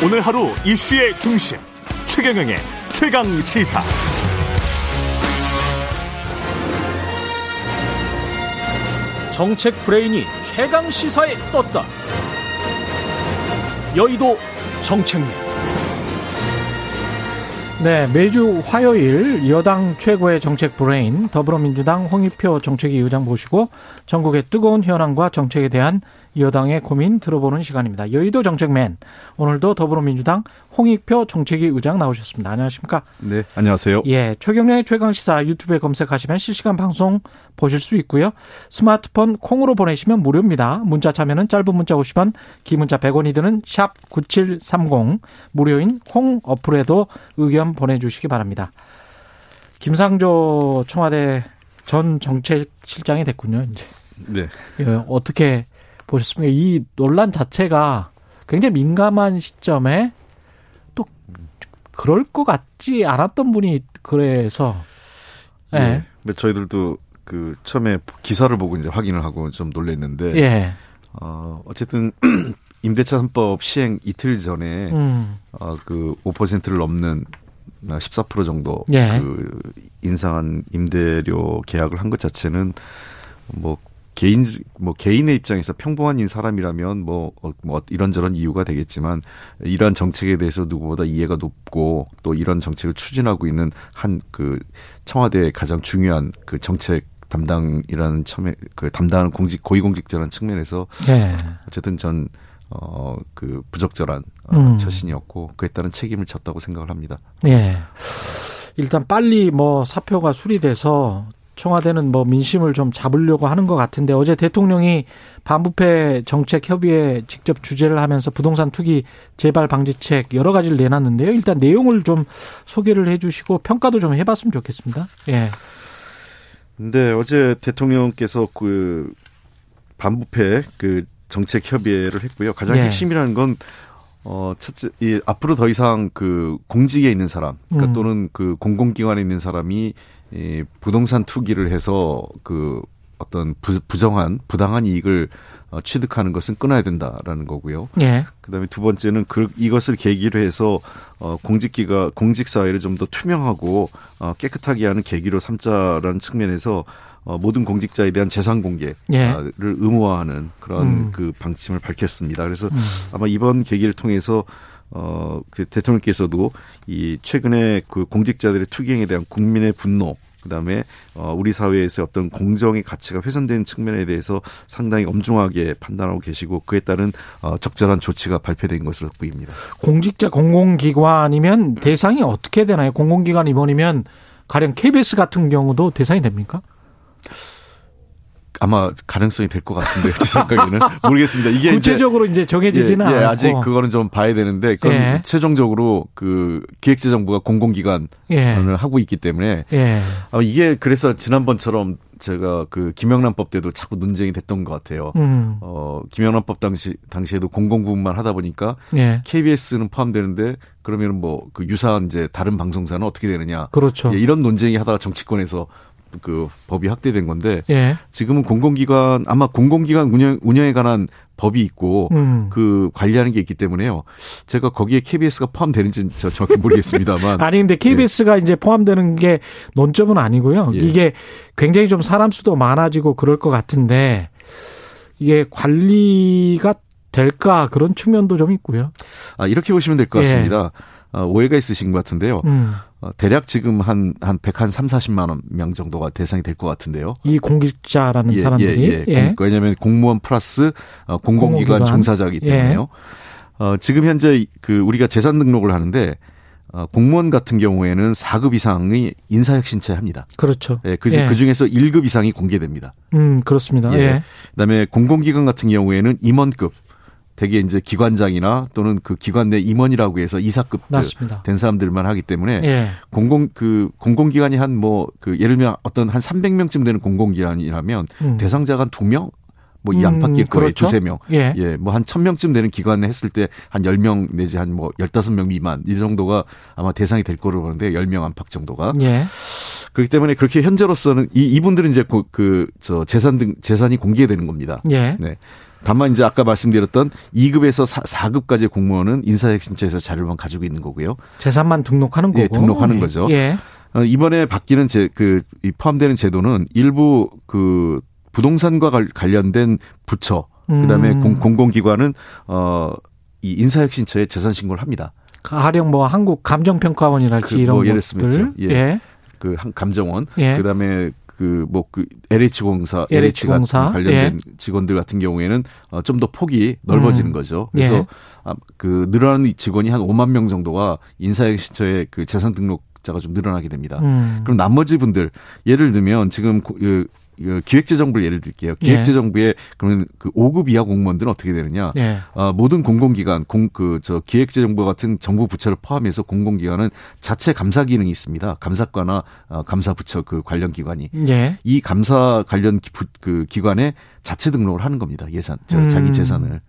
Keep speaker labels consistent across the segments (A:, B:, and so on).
A: 오늘 하루 이슈의 중심 최경영의 최강 시사.
B: 정책 브레인이 최강 시사에 떴다. 여의도 정책맨.
C: 네, 매주 화요일 여당 최고의 정책 브레인 더불어민주당 홍익표 정책위 의장 모시고 정국의 뜨거운 현안과 정책에 대한 여당의 고민 들어보는 시간입니다. 여의도 정책맨 오늘도 더불어민주당 홍익표 정책위 의장 나오셨습니다. 안녕하십니까?
D: 네, 안녕하세요.
C: 예, 최경련의 최강 시사 유튜브에 검색하시면 실시간 방송 보실 수 있고요. 스마트폰 콩으로 보내시면 무료입니다. 문자 참여는 짧은 문자 50원, 긴 문자 100원이 드는 샵 9730 무료인 콩 어플에도 의견 보내주시기 바랍니다. 김상조 청와대 전 정책실장이 됐군요. 이제
D: 네.
C: 예, 어떻게 보셨습니까? 이 논란 자체가 굉장히 민감한 시점에 또 그럴 것 같지 않았던 분이 그래서
D: 예. 네. 저희들도 그 처음에 기사를 보고 이제 확인을 하고 좀 놀랐는데
C: 예.
D: 어 어쨌든 임대차 3법 시행 이틀 전에 음. 어그 5%를 넘는 14% 정도 예. 그 인상한 임대료 계약을 한 것 자체는 뭐 개인 뭐 개인의 입장에서 평범한 사람이라면 뭐, 어, 뭐 이런저런 이유가 되겠지만 이러한 정책에 대해서 누구보다 이해가 높고 또 이런 정책을 추진하고 있는 한 그 청와대의 가장 중요한 그 정책 담당이라는 처음에 그 담당하는 공직 고위공직자라는 측면에서 네. 어쨌든 전 어, 그 부적절한 어, 음. 처신이었고 그에 따른 책임을 졌다고 생각을 합니다.
C: 예. 일단 빨리 뭐 사표가 수리돼서 청와대는 뭐 민심을 좀 잡으려고 하는 것 같은데 어제 대통령이 반부패 정책 협의회 직접 주재를 하면서 부동산 투기 재발 방지책 여러 가지를 내놨는데요. 일단 내용을 좀 소개를 해 주시고 평가도 좀 해봤으면 좋겠습니다. 예.
D: 근데 어제 대통령께서 그 반부패 그 정책 협의회를 했고요. 가장 예. 핵심이라는 건 어, 첫째, 이, 앞으로 더 이상 그 공직에 있는 사람, 그러니까 음. 또는 그 공공기관에 있는 사람이 이 부동산 투기를 해서 그 어떤 부, 부정한 부당한 이익을 어, 취득하는 것은 끊어야 된다라는 거고요.
C: 예.
D: 그다음에 두 번째는 그 이것을 계기로 해서 어 공직기가 공직 사회를 좀 더 투명하고 어 깨끗하게 하는 계기로 삼자라는 측면에서 어 모든 공직자에 대한 재산 공개를 예. 의무화하는 그런 음. 그 방침을 밝혔습니다. 그래서 음. 아마 이번 계기를 통해서 어, 그 대통령께서도 이 최근에 그 공직자들의 투기행에 대한 국민의 분노 그다음에 어 우리 사회에서 어떤 공정의 가치가 훼손된 측면에 대해서 상당히 엄중하게 판단하고 계시고 그에 따른 어 적절한 조치가 발표된 것으로 보입니다.
C: 공직자 공공기관이면 대상이 어떻게 되나요? 공공기관 임원이면 가령 KBS 같은 경우도 대상이 됩니까?
D: 아마 가능성이 될 것 같은데 제 생각에는 모르겠습니다. 이게
C: 구체적으로 이제, 이제 정해지지는 예, 예, 않고
D: 아직 그거는 좀 봐야 되는데 그건 예. 최종적으로 그 기획재정부가 공공기관을 예. 하고 있기 때문에 예. 아, 이게 그래서 지난번처럼 제가 그 김영란법 때도 자꾸 논쟁이 됐던 것 같아요. 음. 어 김영란법 당시 당시에도 공공 부문만 하다 보니까 예. KBS는 포함되는데 그러면 뭐 그 유사한 이제 다른 방송사는 어떻게 되느냐.
C: 그렇죠.
D: 예, 이런 논쟁이 하다가 정치권에서 그 법이 확대된 건데
C: 예.
D: 지금은 공공기관 아마 공공기관 운영 운영에 관한 법이 있고 음. 그 관리하는 게 있기 때문에요. 제가 거기에 KBS가 포함되는지 저 정확히 모르겠습니다만
C: 아니 근데 KBS가 예. 이제 포함되는 게 논점은 아니고요. 예. 이게 굉장히 좀 사람 수도 많아지고 그럴 것 같은데 이게 관리가 될까 그런 측면도 좀 있고요.
D: 아 이렇게 보시면 될 것 같습니다. 예. 어, 오해가 있으신 것 같은데요. 음. 어, 대략 지금 한, 한 100, 한 3, 40만 명 정도가 대상이 될 것 같은데요.
C: 이 공직자라는
D: 예,
C: 사람들이.
D: 예, 예. 예. 왜냐하면 공무원 플러스 어, 공공기관, 공공기관 종사자이기 때문에요. 예. 어, 지금 현재 그 우리가 재산 등록을 하는데 어, 공무원 같은 경우에는 4급 이상의 인사혁신체 합니다.
C: 그렇죠.
D: 예, 그, 예. 그 중에서 1급 이상이 공개됩니다.
C: 음, 그렇습니다. 예. 예.
D: 그다음에 공공기관 같은 경우에는 임원급 대개 이제 기관장이나 또는 그 기관 내 임원이라고 해서 이사급 된 사람들만 하기 때문에 예. 공공 그 공공기관이 한 뭐 그 예를 들면 어떤 한 300명쯤 되는 공공기관이라면 음. 대상자가 한 2명 뭐이 음, 안팎의 음, 그렇죠. 두세 명. 예. 예. 뭐 한 천명쯤 되는 기관에 했을 때 한 열 명 내지 한 뭐 열다섯 명 미만 이 정도가 아마 대상이 될 거로 보는데 열 명 안팎 정도가.
C: 예.
D: 그렇기 때문에 그렇게 현재로서는 이 이분들은 이제 그저 재산 등 재산이 공개되는 겁니다.
C: 예.
D: 네. 다만 이제 아까 말씀드렸던 2급에서 4, 급까지의 공무원은 인사혁신처에서 자료만 가지고 있는 거고요.
C: 재산만 등록하는 거고.
D: 예, 등록하는 거죠.
C: 예.
D: 어, 이번에 바뀌는 제, 그, 포함되는 제도는 일부 그 부동산과 관련된 부처, 그 다음에 음. 공공기관은, 어, 이 인사혁신처에 재산 신고를 합니다.
C: 가령 뭐 한국 감정평가원이랄지 그, 이런 뭐 예를 들면
D: 예. 예. 그 감정원, 예. 그다음에 그 뭐그 뭐그 LH공사, LH공사 관련된 예. 직원들 같은 경우에는 어, 좀 더 폭이 넓어지는 음. 거죠. 그래서 예. 아, 그 늘어나는 직원이 한 5만 명 정도가 인사혁신처의 그 재산 등록 자가 좀 늘어나게 됩니다. 음. 그럼 나머지 분들 예를 들면 지금 그 기획재정부를 예를 들게요. 예. 기획재정부에 그러면 그 5급 이하 공무원들은 어떻게 되느냐?
C: 예.
D: 어, 모든 공공기관, 공 그 저 기획재정부 같은 정부 부처를 포함해서 공공기관은 자체 감사 기능이 있습니다. 감사과나 어, 감사부처 그 관련 기관이
C: 예.
D: 이 감사 관련 기, 그 기관에 자체 등록을 하는 겁니다. 예산, 음. 자기 재산을.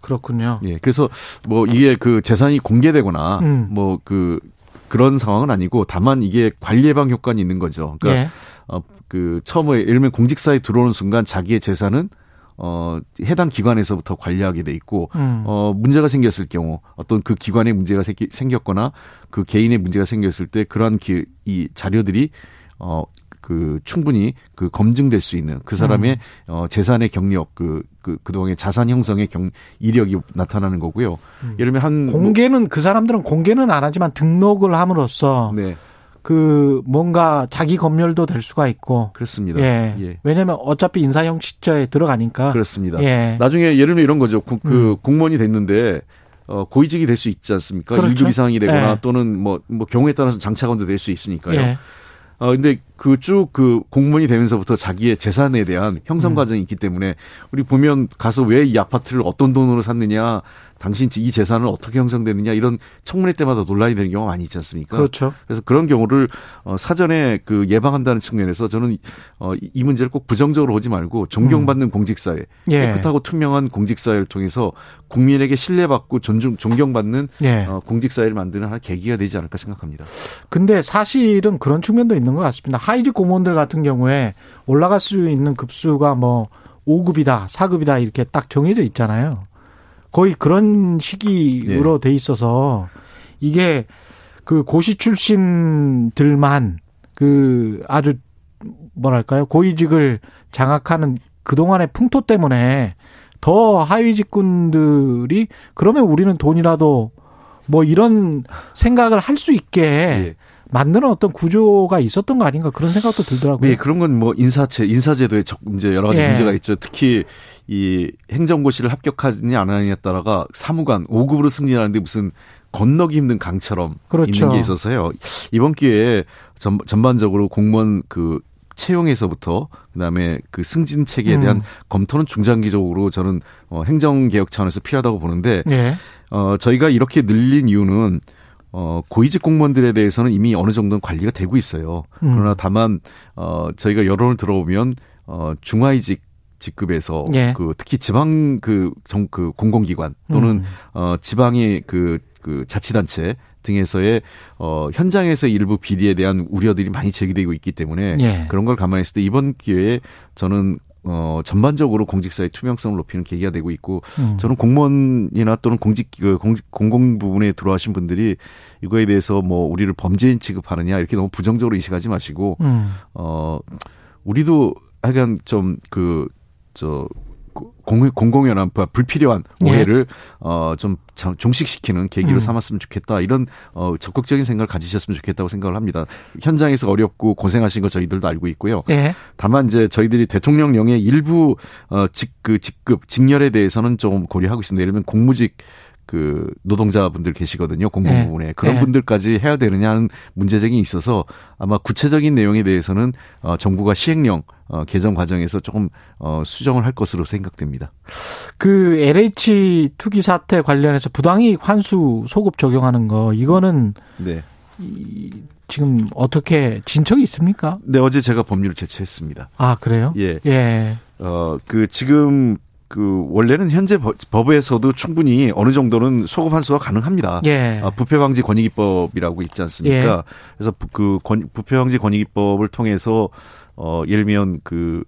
C: 그렇군요.
D: 예. 그래서 뭐 이게 그 재산이 공개되거나 음. 뭐그 그런 상황은 아니고 다만 이게 관리 예방 효과는 있는 거죠. 그러니까
C: 예.
D: 어, 그 처음에 예를 들면 공직사에 들어오는 순간 자기의 재산은 어, 해당 기관에서부터 관리하게 돼 있고, 음. 어, 문제가 생겼을 경우, 어떤 그 기관에 문제가 생겼거나, 그 개인의 문제가 생겼을 때, 그러한 기, 이 자료들이, 어, 그 충분히 그 검증될 수 있는 그 사람의 음. 어 재산의 경력 그 그 그동안의 자산 형성의 경 이력이 나타나는 거고요. 음. 예를 들면 한
C: 공개는 뭐, 그 사람들은 공개는 안 하지만 등록을 함으로써 네. 그 뭔가 자기 검열도 될 수가 있고
D: 그렇습니다.
C: 예. 예. 왜냐하면 어차피 인사형 시자에 들어가니까
D: 그렇습니다. 예. 나중에 예를 들면 이런 거죠. 그, 그 음. 공무원이 됐는데 어, 고위직이 될 수 있지 않습니까? 그렇죠. 1급 이상이 되거나 예. 또는 뭐, 뭐 경우에 따라서 장차관도 될 수 있으니까요.
C: 예.
D: 어, 근데 그 쭉그 그 공무원이 되면서부터 자기의 재산에 대한 형성 음. 과정이 있기 때문에 우리 보면 가서 왜 이 아파트를 어떤 돈으로 샀느냐 당신 이 재산은 어떻게 형성되느냐 이런 청문회 때마다 논란이 되는 경우가 많이 있지 않습니까?
C: 그렇죠.
D: 그래서 그런 경우를 어, 사전에 그 예방한다는 측면에서 저는 어, 이 문제를 꼭 부정적으로 보지 말고 존경받는 음. 공직사회, 예. 깨끗하고 투명한 공직사회를 통해서 국민에게 신뢰받고 존중 존경받는 예. 어, 공직사회를 만드는 하나 계기가 되지 않을까 생각합니다.
C: 근데 사실은 그런 측면도 있는 것 같습니다. 하이직 공무원들 같은 경우에 올라갈 수 있는 급수가 뭐 5급이다, 4급이다 이렇게 딱 정해져 있잖아요. 거의 그런 시기로 네. 돼 있어서 이게 그 고시 출신들만 그 아주 뭐랄까요 고위직을 장악하는 그동안의 풍토 때문에 더 하위 직군들이 그러면 우리는 돈이라도 뭐 이런 생각을 할 수 있게 네. 만드는 어떤 구조가 있었던 거 아닌가 그런 생각도 들더라고요.
D: 네, 그런 건 뭐 인사체, 인사제도에 이제 여러 가지 예. 문제가 있죠. 특히 이 행정고시를 합격하느냐 안 하느냐에 따라가 사무관 5급으로 승진하는데 무슨 건너기 힘든 강처럼 그렇죠. 있는 게 있어서요. 이번 기회에 전, 전반적으로 공무원 그 채용에서부터 그다음에 그 승진 체계에 대한 음. 검토는 중장기적으로 저는 어 행정 개혁 차원에서 필요하다고 보는데
C: 예.
D: 어 저희가 이렇게 늘린 이유는 어 고위직 공무원들에 대해서는 이미 어느 정도는 관리가 되고 있어요. 음. 그러나 다만 어 저희가 여론을 들어보면 어 중하위직 직급에서 예. 그 특히 지방 그정그 공공기관 또는 음. 어 지방의 그, 그 자치단체 등에서의 어 현장에서 일부 비리에 대한 우려들이 많이 제기되고 있기 때문에 예. 그런 걸 감안했을 때 이번 기회에 저는 어 전반적으로 공직사의 투명성을 높이는 계기가 되고 있고 음. 저는 공무원이나 또는 공직 그 공직 공공 부분에 들어가신 분들이 이거에 대해서 뭐 우리를 범죄인 취급하느냐 이렇게 너무 부정적으로 인식하지 마시고
C: 음.
D: 어 우리도 하여간 좀 그 저 공, 공공연한 불필요한 예. 오해를 예. 어, 어좀 종식시키는 계기로 음. 삼았으면 좋겠다 이런 어 적극적인 생각을 가지셨으면 좋겠다고 생각을 합니다. 현장에서 어렵고 고생하신 거 저희들도 알고 있고요.
C: 예.
D: 다만 이제 저희들이 대통령령의 일부 어직그 직급 직렬에 대해서는 좀 고려하고 있습니다. 예를 들면 공무직 그 노동자분들 계시거든요. 공공부문에. 네. 그런 네. 분들까지 해야 되느냐는 문제적인 있어서 아마 구체적인 내용에 대해서는 어 정부가 시행령 어 개정 과정에서 조금 어 수정을 할 것으로 생각됩니다.
C: 그 LH 투기 사태 관련해서 부당이익 환수 소급 적용하는 거 이거는
D: 네.
C: 이 지금 어떻게 진척이 있습니까?
D: 네, 어제 제가 법률을 제출했습니다.
C: 아, 그래요?
D: 예.
C: 예.
D: 어, 그 지금 그 원래는 현재 법에서도 충분히 어느 정도는 소급 환수가 가능합니다. 예. 아, 부패 방지 권익위법이라고 있지 않습니까? 예. 그래서 그 권, 부패 방지 권익위법을 통해서 어 예를 들면 그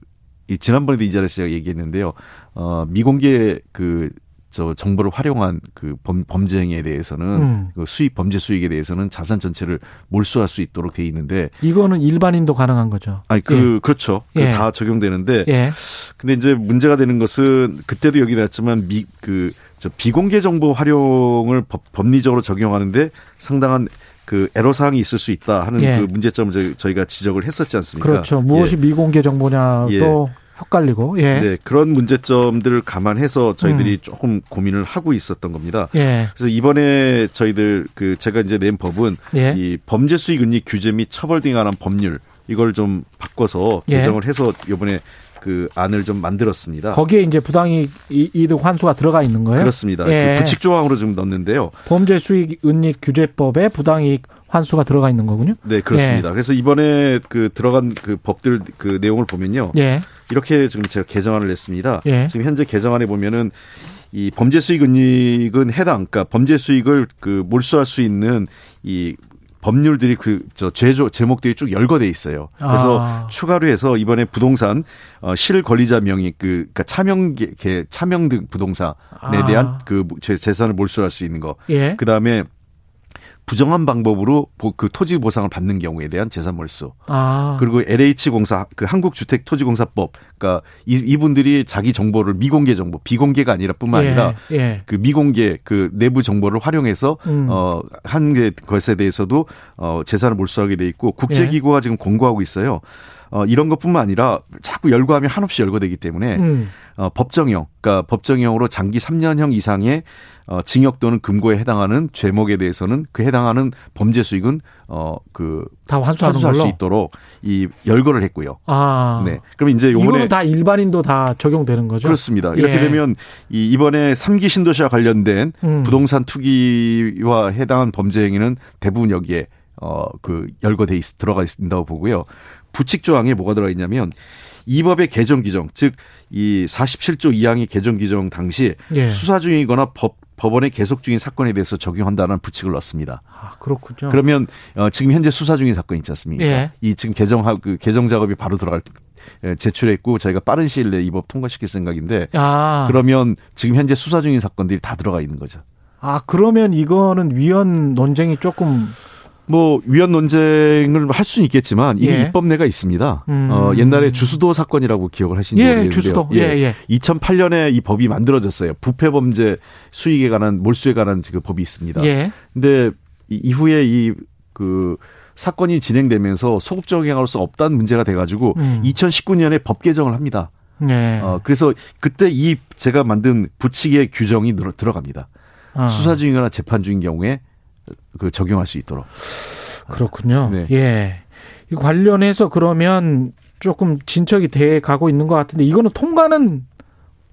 D: 이 지난번에도 이 자리에서 제가 얘기했는데요. 어 미공개 그 저 정보를 활용한 그 범, 범죄 행위에 대해서는 음. 그 수익 범죄 수익에 대해서는 자산 전체를 몰수할 수 있도록 돼 있는데
C: 이거는 일반인도 가능한 거죠.
D: 아니 그 예. 그렇죠. 예. 다 적용되는데 예. 근데 이제 문제가 되는 것은 그때도 여기 나왔지만 미그 저 비공개 정보 활용을 법, 법리적으로 적용하는데 상당한 그 애로 사항이 있을 수 있다 하는 예. 그 문제점을 저희가 지적을 했었지 않습니까?
C: 그렇죠. 무엇이 예. 미공개 정보냐도 예. 헷갈리고 예.
D: 네, 그런 문제점들을 감안해서 저희들이 음. 조금 고민을 하고 있었던 겁니다. 예. 그래서 이번에 저희들 그 제가 이제 낸 법은 예. 이 범죄 수익 은닉 규제 및 처벌 등에 관한 법률 이걸 좀 바꿔서 예. 개정을 해서 이번에 그 안을 좀 만들었습니다.
C: 거기에 이제 부당이득 환수가 들어가 있는 거예요?
D: 그렇습니다. 예. 그 부칙 조항으로 좀 넣는데요.
C: 범죄 수익 은닉 규제법에 부당이익 환수가 들어가 있는 거군요.
D: 네, 그렇습니다. 예. 그래서 이번에 그 들어간 그 법들 그 내용을 보면요. 예. 이렇게 지금 제가 개정안을 냈습니다. 예. 지금 현재 개정안에 보면은 이 범죄 수익 은닉은 해당, 그러니까 범죄 수익을 그 몰수할 수 있는 이 법률들이 그 저 제조 제목들이 쭉 열거돼 있어요. 그래서 아. 추가로 해서 이번에 부동산 어 실권리자 명의 그 그러니까 차명계 차명 등 부동산에 대한 아. 그 재산을 몰수할 수 있는 거. 예. 그다음에 부정한 방법으로 그 토지 보상을 받는 경우에 대한 재산 몰수. 아. 그리고 LH 공사 그 한국 주택 토지 공사법 그러니까 이, 분들이 자기 정보를 미공개 정보, 비공개가 아니라뿐만 예. 아니라 예. 그 미공개 그 내부 정보를 활용해서 음. 어한 게 것에 대해서도 어 재산을 몰수하게 돼 있고 국제 기구가 예. 지금 공고하고 있어요. 어, 이런 것뿐만 아니라 자꾸 열거하면 한없이 열거되기 때문에 음. 어, 법정형, 그러니까 법정형으로 장기 3년형 이상의 어, 징역 또는 금고에 해당하는 죄목에 대해서는 그 해당하는 범죄 수익은 어
C: 그다 환수하는 환수할
D: 걸로? 수 있도록 이 열거를 했고요.
C: 아. 네. 그럼 이제 요번에 이거는 다 일반인도 다 적용되는 거죠?
D: 그렇습니다. 이렇게 예. 되면 이 이번에 3기 신도시와 관련된 음. 부동산 투기와 해당한 범죄 행위는 대부분 여기에 어 그 열거돼 있 들어가 있다고 보고요. 부칙 조항에 뭐가 들어 있냐면 이 법의 개정 규정, 즉 이 47조 2항의 개정 규정 당시 예. 수사 중이거나 법 법원에 계속 중인 사건에 대해서 적용한다는 부칙을 넣습니다.
C: 아, 그렇군요.
D: 그러면 어, 지금 현재 수사 중인 사건 있지 않습니까? 예. 이 지금 개정하 그 개정 작업이 바로 들어갈 예, 제출했고 저희가 빠른 시일 내에 이 법 통과시킬 생각인데 아. 그러면 지금 현재 수사 중인 사건들이 다 들어가 있는 거죠.
C: 아 그러면 이거는 위헌 논쟁이 조금
D: 뭐 위헌 논쟁을 할 수는 있겠지만 이미 예. 입법내가 있습니다. 음. 어, 옛날에 주수도 사건이라고 기억을 하시는지 예, 모르겠는데요. 주수도. 예, 예. 2008년에 이 법이 만들어졌어요. 부패 범죄 수익에 관한 몰수에 관한 그 법이 있습니다. 예. 근데 이후에 이그 사건이 진행되면서 소급 적용할 수 없다는 문제가 돼가지고 음. 2019년에 법 개정을 합니다. 예. 어, 그래서 그때 이 제가 만든 부칙의 규정이 들어갑니다. 아. 수사 중이거나 재판 중인 경우에 그 적용할 수 있도록.
C: 그렇군요. 네. 예. 이 관련해서 그러면 조금 진척이 돼 가고 있는 것 같은데 이거는 통과는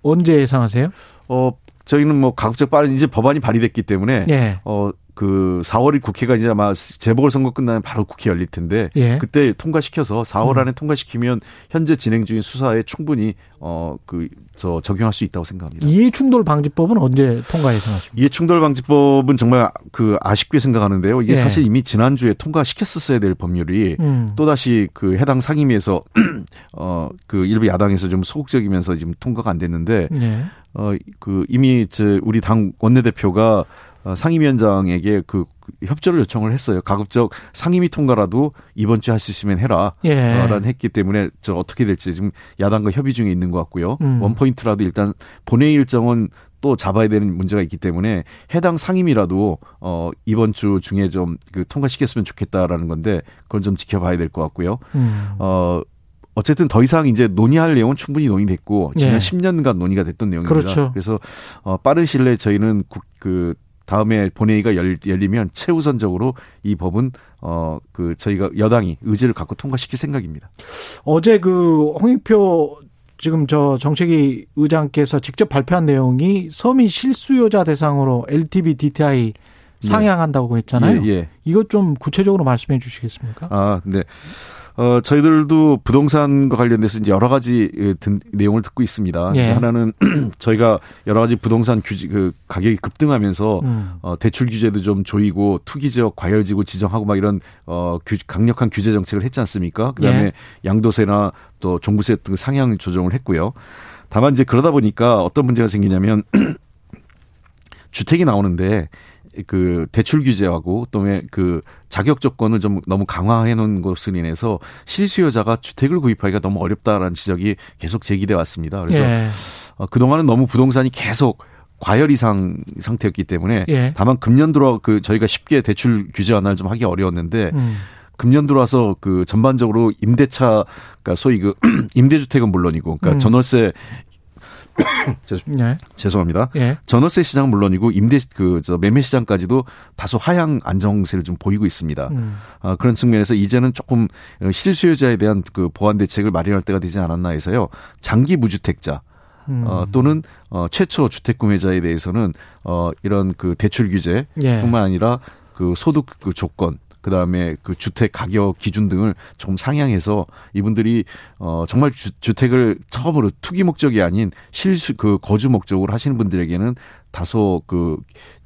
C: 언제 예상하세요?
D: 어 저희는 뭐 가급적 빠른 이제 법안이 발의됐기 때문에 예. 어 그 4월이 국회가 이제 아마 재보궐 선거 끝나면 바로 국회 열릴 텐데 예. 그때 통과시켜서 4월 안에 음. 통과시키면 현재 진행 중인 수사에 충분히 어 그 저 적용할 수 있다고 생각합니다.
C: 이해충돌 방지법은 언제 통과 예상하십니까?
D: 이해충돌 방지법은 정말 그 아쉽게 생각하는데요. 이게 예. 사실 이미 지난주에 통과시켰었어야 될 법률이 음. 또 다시 그 해당 상임위에서 어 그 일부 야당에서 좀 소극적이면서 지금 통과가 안 됐는데 예. 어그 이미 저 우리 당 원내대표가 어, 상임위원장에게 그 협조를 요청을 했어요. 가급적 상임위 통과라도 이번 주에 할 수 있으면 해라. 예. 라는 했기 때문에 저 어떻게 될지 지금 야당과 협의 중에 있는 것 같고요. 음. 원 포인트라도 일단 본회의 일정은 또 잡아야 되는 문제가 있기 때문에 해당 상임이라도 어 이번 주 중에 좀 그 통과시켰으면 좋겠다라는 건데 그건 좀 지켜봐야 될 것 같고요. 음. 어 어쨌든 더 이상 이제 논의할 내용은 충분히 논의됐고 지난 예. 10년간 논의가 됐던 내용입니다. 그렇죠. 그래서 어 빠른 시일 내에 저희는 그 다음에 본회의가 열, 열리면 최우선적으로 이 법은 어 그 저희가 여당이 의지를 갖고 통과시킬 생각입니다.
C: 어제 그 홍익표 지금 저 정책위 의장께서 직접 발표한 내용이 서민 실수요자 대상으로 LTV DTI 상향한다고 했잖아요. 예, 예. 이것 좀 구체적으로 말씀해 주시겠습니까?
D: 아, 네. 어, 저희들도 부동산과 관련돼서 이제 여러 가지 예, 든, 내용을 듣고 있습니다. 예. 하나는 저희가 여러 가지 부동산 규제, 그 가격이 급등하면서 음. 어, 대출 규제도 좀 조이고 투기 지역 과열 지구 지정하고 막 이런 어, 규, 강력한 규제 정책을 했지 않습니까? 그다음에 예. 양도세나 또 종부세 등 상향 조정을 했고요. 다만 이제 그러다 보니까 어떤 문제가 생기냐면 주택이 나오는데 그 대출 규제하고 또그 자격 조건을 좀 너무 강화해 놓은 것으로 인해서 실수요자가 주택을 구입하기가 너무 어렵다라는 지적이 계속 제기돼 왔습니다. 그래서 예. 어, 그동안은 너무 부동산이 계속 과열 이상 상태였기 때문에 예. 다만 금년 들어 그 저희가 쉽게 대출 규제 완화를 좀 하기 어려웠는데 음. 금년 들어와서 그 전반적으로 임대차 그러니까 소위 그 임대주택은 물론이고 그러니까 음. 전월세 네. 죄송합니다. 예. 전월세 시장 물론이고 임대 그저 매매 시장까지도 다소 하향 안정세를 좀 보이고 있습니다. 음. 아, 그런 측면에서 이제는 조금 실수요자에 대한 그 보완 대책을 마련할 때가 되지 않았나 해서요. 장기 무주택자 음. 어, 또는 어, 최초 주택 구매자에 대해서는 어, 이런 그 대출 규제뿐만 예. 아니라 그 소득 그 조건 그 다음에 그 주택 가격 기준 등을 조금 상향해서 이분들이 어 정말 주, 주택을 처음으로 투기 목적이 아닌 실수 그 거주 목적으로 하시는 분들에게는 다소 그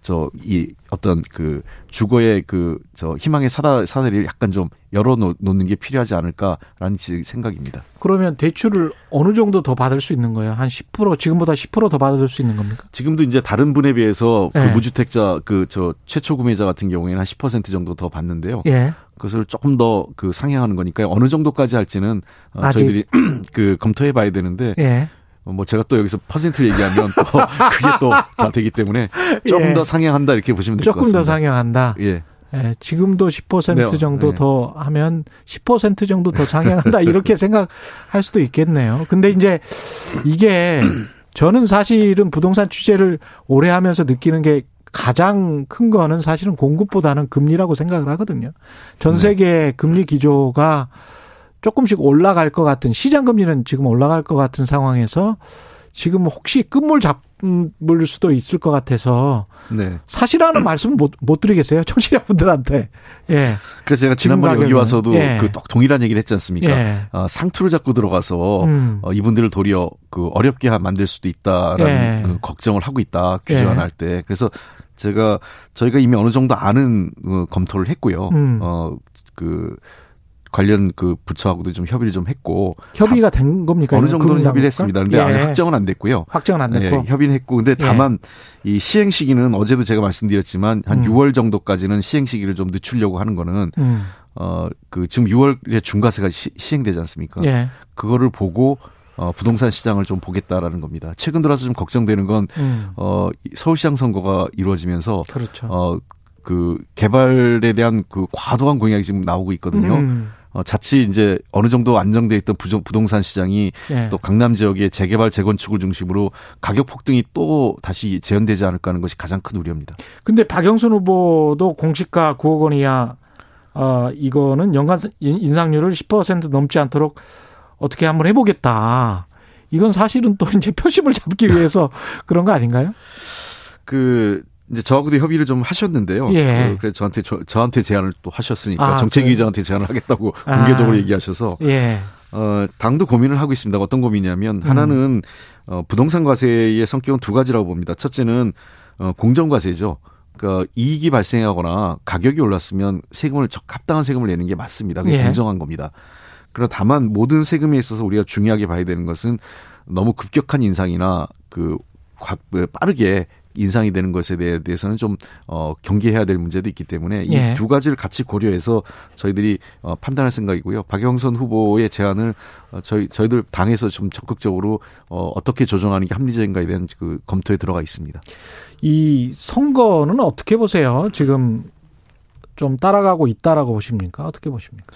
D: 저 이 어떤 그 주거의 그 저 희망의 사다 사다리를 약간 좀 열어 놓는 게 필요하지 않을까라는 생각입니다.
C: 그러면 대출을 어느 정도 더 받을 수 있는 거예요? 한 10% 지금보다 10%더 받을 수 있는 겁니까?
D: 지금도 이제 다른 분에 비해서 그 네. 무주택자 그 저 최초 구매자 같은 경우에는 한 10% 정도 더 받는데요. 예. 그것을 조금 더 그 상향하는 거니까요. 어느 정도까지 할지는 어, 저희들이 그 검토해 봐야 되는데 예. 뭐 제가 또 여기서 퍼센트를 얘기하면 또 그게 또 다 되기 때문에 조금 예. 더 상향한다 이렇게 보시면 될 것 같습니다.
C: 조금 더 상향한다. 예. 예, 지금도 10% 네. 정도 네. 더 하면 10% 정도 더 상향한다 이렇게 생각할 수도 있겠네요. 근데 이제 이게 저는 사실은 부동산 취재를 오래 하면서 느끼는 게 가장 큰 거는 사실은 공급보다는 금리라고 생각을 하거든요. 전 네. 세계 네. 금리 기조가 조금씩 올라갈 것 같은 시장 금리는 지금 올라갈 것 같은 상황에서 지금 혹시 끝물 잡을 수도 있을 것 같아서 네. 사실하는 말씀 못, 못 드리겠어요 청취자분들한테. 예.
D: 그래서 제가 지난번에 여기 와서도 예. 그 동일한 얘기를 했지 않습니까? 예. 어, 상투를 잡고 들어가서 음. 어, 이분들을 도리어 그 어렵게 만들 수도 있다라는 예. 그 걱정을 하고 있다 규제 완할 예. 때. 그래서 제가 저희가 이미 어느 정도 아는 어, 검토를 했고요. 음. 어그 관련 그 부처하고도 좀 협의를 좀 했고
C: 협의가 된 겁니까?
D: 어느 정도는 협의를 했습니다. 근데 예. 확정은 안 됐고요.
C: 확정은 안 됐고
D: 예, 협의는 했고 근데 예. 다만 예. 이 시행 시기는 어제도 제가 말씀드렸지만 한 음. 6월 정도까지는 시행 시기를 좀 늦추려고 하는 거는 음. 어그 지금 6월에 중과세가 시, 행되지 않습니까? 예. 그거를 보고 어, 부동산 시장을 좀 보겠다라는 겁니다. 최근 들어서 좀 걱정되는 건, 음. 어, 서울시장 선거가 이루어지면서, 그렇죠. 어, 그 개발에 대한 그 과도한 공약이 지금 나오고 있거든요. 음. 어, 자칫 이제 어느 정도 안정돼 있던 부동산 시장이 예. 또 강남 지역의 재개발 재건축을 중심으로 가격 폭등이 또 다시 재현되지 않을까 하는 것이 가장 큰 우려입니다.
C: 근데 박영순 후보도 공시가 9억 원 이하 어, 이거는 연간 인상률을 10% 넘지 않도록 어떻게 한번 해보겠다. 이건 사실은 또 이제 표심을 잡기 위해서 그런 거 아닌가요?
D: 그 이제 저하고도 협의를 좀 하셨는데요. 예. 그, 그래서 저한테 저, 저한테 제안을 또 하셨으니까 아, 정책위자한테 제안을 하겠다고 아. 공개적으로 얘기하셔서 예. 어, 당도 고민을 하고 있습니다. 어떤 고민이냐면 음. 하나는 어, 부동산 과세의 성격은 두 가지라고 봅니다. 첫째는 어, 공정 과세죠. 그러니까 이익이 발생하거나 가격이 올랐으면 세금을 합당한 세금을 내는 게 맞습니다. 그게 예. 공정한 겁니다. 그러나 다만 모든 세금에 있어서 우리가 중요하게 봐야 되는 것은 너무 급격한 인상이나 그 빠르게 인상이 되는 것에 대해서는 좀 어, 경계해야 될 문제도 있기 때문에 이두 예. 가지를 같이 고려해서 저희들이 어, 판단할 생각이고요. 박영선 후보의 제안을 어, 저희 저희들 당에서 좀 적극적으로 어, 어떻게 조정하는 게 합리적인가에 대한 그 검토에 들어가 있습니다.
C: 이 선거는 어떻게 보세요? 지금 좀 따라가고 있다라고 보십니까? 어떻게 보십니까?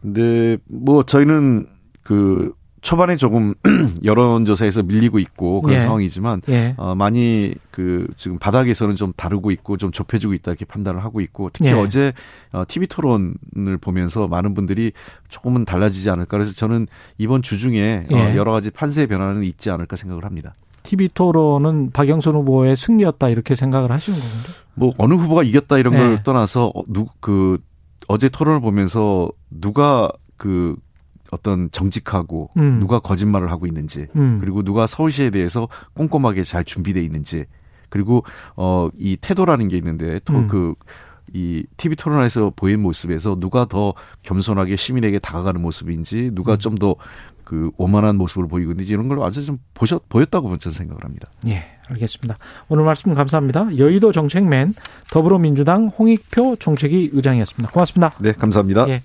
D: 근데 뭐 저희는 그 초반에 조금 여론조사에서 밀리고 있고 그런 예. 상황이지만 예. 어, 많이 그 지금 바닥에서는 좀 다르고 있고 좀 좁혀지고 있다 이렇게 판단을 하고 있고 특히 예. 어제 어, TV 토론을 보면서 많은 분들이 조금은 달라지지 않을까 그래서 저는 이번 주 중에 어, 예. 여러 가지 판세 변화는 있지 않을까 생각을 합니다.
C: TV 토론은 박영선 후보의 승리였다 이렇게 생각을 하시는 건가요?
D: 뭐 어느 후보가 이겼다 이런 걸 예. 떠나서 어, 누그 어제 토론을 보면서 누가 그 어떤 정직하고 음. 누가 거짓말을 하고 있는지 음. 그리고 누가 서울시에 대해서 꼼꼼하게 잘 준비돼 있는지 그리고 어 이 태도라는 게 있는데 음. 그이 TV 토론에서 보인 모습에서 누가 더 겸손하게 시민에게 다가가는 모습인지 누가 음. 좀더 그 오만한 모습을 보이고 있는지 이런 걸 완전 좀 보셨 보였다고 저는 생각을 합니다.
C: 예, 알겠습니다. 오늘 말씀 감사합니다. 여의도 정책맨 더불어민주당 홍익표 정책위 의장이었습니다. 고맙습니다.
D: 네, 감사합니다. 예.